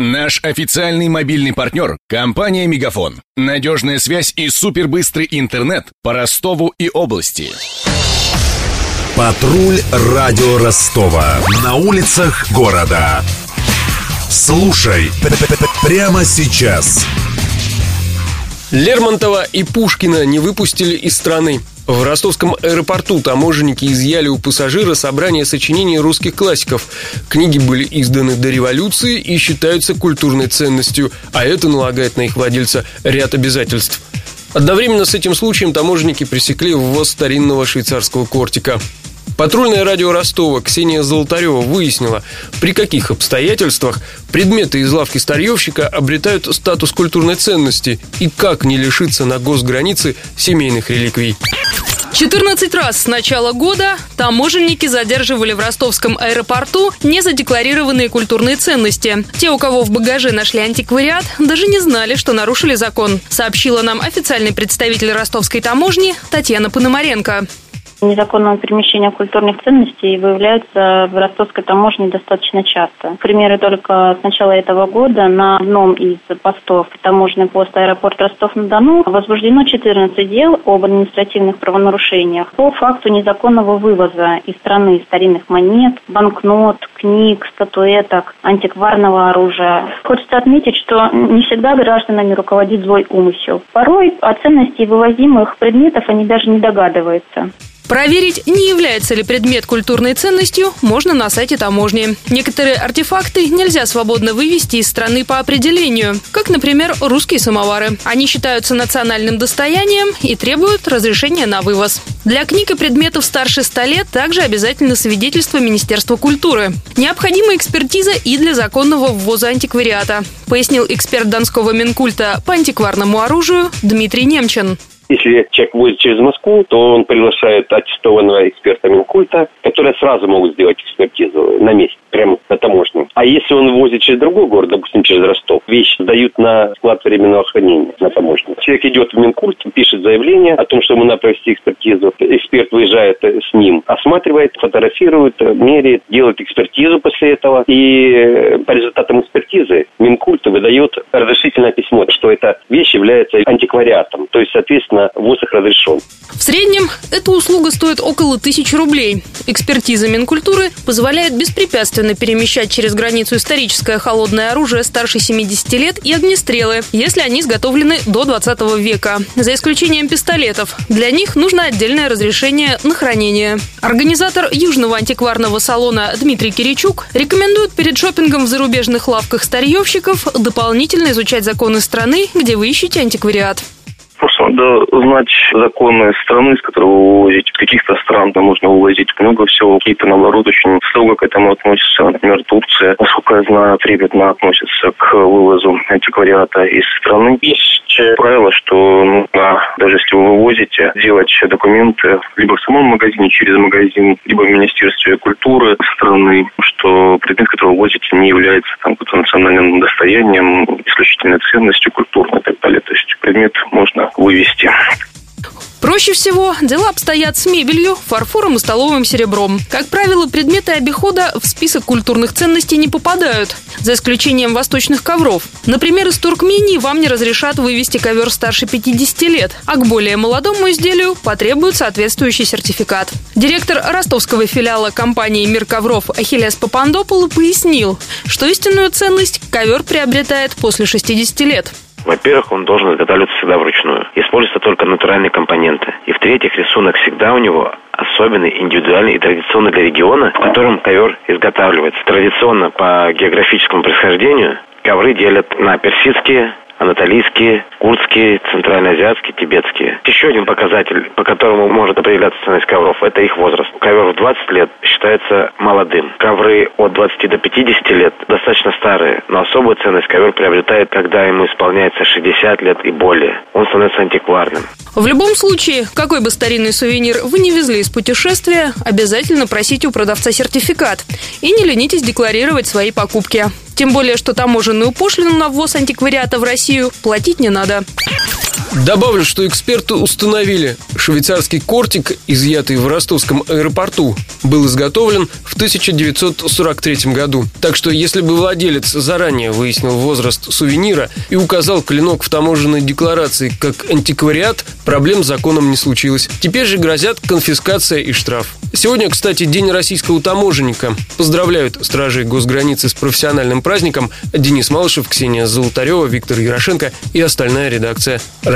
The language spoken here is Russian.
Наш официальный мобильный партнер – компания «Мегафон». Надежная связь и супербыстрый интернет по Ростову и области. Патруль радио Ростова. На улицах города. Слушай прямо сейчас. Лермонтова и Пушкина не выпустили из страны. В ростовском аэропорту таможенники изъяли у пассажира собрание сочинений русских классиков. Книги были изданы до революции и считаются культурной ценностью, а это налагает на их владельца ряд обязательств. Одновременно с этим случаем таможенники пресекли ввоз старинного швейцарского кортика. Патрульное радио Ростова Ксения Золотарева выяснила, при каких обстоятельствах предметы из лавки старьевщика обретают статус культурной ценности и как не лишиться на госгранице семейных реликвий. 14 раз с начала года таможенники задерживали в ростовском аэропорту незадекларированные культурные ценности. Те, у кого в багаже нашли антиквариат, даже не знали, что нарушили закон, сообщила нам официальный представитель ростовской таможни Татьяна Пономаренко незаконного перемещения культурных ценностей выявляются в ростовской таможне достаточно часто. Примеры только с начала этого года на одном из постов таможенный пост аэропорт Ростов-на-Дону возбуждено 14 дел об административных правонарушениях по факту незаконного вывоза из страны старинных монет, банкнот, книг, статуэток, антикварного оружия. Хочется отметить, что не всегда гражданами руководит злой умысел. Порой о ценности вывозимых предметов они даже не догадываются. Проверить, не является ли предмет культурной ценностью, можно на сайте таможни. Некоторые артефакты нельзя свободно вывести из страны по определению, как, например, русские самовары. Они считаются национальным достоянием и требуют разрешения на вывоз. Для книг и предметов старше 100 лет также обязательно свидетельство Министерства культуры. Необходима экспертиза и для законного ввоза антиквариата, пояснил эксперт Донского Минкульта по антикварному оружию Дмитрий Немчин. Если человек возит через Москву, то он приглашает аттестованного эксперта Минкульта, которые сразу могут сделать экспертизу на месте, прямо на таможне. А если он возит через другой город, допустим, через Ростов, вещи дают на склад временного хранения на таможне. Человек идет в Минкульт, пишет заявление о том, что ему надо провести экспертизу. Эксперт выезжает с ним, осматривает, фотографирует, меряет, делает экспертизу после этого. И по результатам экспертизы Минкульт выдает разрешительное письмо, что эта вещь является антиквариатом. То есть, соответственно, ввоз их разрешен. В среднем эта услуга стоит около тысячи рублей. Экспертиза Минкультуры позволяет беспрепятственно перемещать через границу историческое холодное оружие старше 70 лет и огнестрелы, если они изготовлены до 20 века, за исключением пистолетов. Для них нужно отдельное разрешение на хранение. Организатор Южного антикварного салона Дмитрий Киричук рекомендует перед шопингом в зарубежных лавках старьевщиков дополнительно изучать законы страны, где вы ищете антиквариат. Просто надо знать законы страны, из которой вы вывозите. Каких-то стран там нужно вывозить много всего. Какие-то, наоборот, очень строго к этому относятся. Например, Турция, насколько я знаю, трепетно относится к вывозу антиквариата из страны. Есть правило, что нужно, даже если вы вывозите, делать документы либо в самом магазине, через магазин, либо в Министерстве культуры страны, что предмет, который вы вывозите, не является там, национальным достоянием, исключительной ценностью культурной и так далее. То есть предмет можно вывести. Проще всего дела обстоят с мебелью, фарфором и столовым серебром. Как правило, предметы обихода в список культурных ценностей не попадают, за исключением восточных ковров. Например, из Туркмении вам не разрешат вывести ковер старше 50 лет, а к более молодому изделию потребуют соответствующий сертификат. Директор ростовского филиала компании «Мир ковров» Ахиллес Папандополу пояснил, что истинную ценность ковер приобретает после 60 лет. Во-первых, он должен изготавливаться всегда вручную. Используются только натуральные компоненты. И в-третьих, рисунок всегда у него особенный, индивидуальный и традиционный для региона, в котором ковер изготавливается. Традиционно по географическому происхождению ковры делят на персидские, анатолийские, курдские, центральноазиатские, тибетские. Еще один показатель, по которому может определяться ценность ковров, это их возраст. Ковер в 20 лет считается молодым. Ковры от 20 до 50 лет достаточно старые, но особую ценность ковер приобретает, когда ему исполняется 60 лет и более. Он становится антикварным. В любом случае, какой бы старинный сувенир вы не везли из путешествия, обязательно просите у продавца сертификат и не ленитесь декларировать свои покупки. Тем более, что таможенную пошлину на ввоз антиквариата в Россию платить не надо. Добавлю, что эксперты установили, швейцарский кортик, изъятый в ростовском аэропорту, был изготовлен в 1943 году. Так что, если бы владелец заранее выяснил возраст сувенира и указал клинок в таможенной декларации как антиквариат, проблем с законом не случилось. Теперь же грозят конфискация и штраф. Сегодня, кстати, День российского таможенника. Поздравляют стражей госграницы с профессиональным праздником Денис Малышев, Ксения Золотарева, Виктор Ярошенко и остальная редакция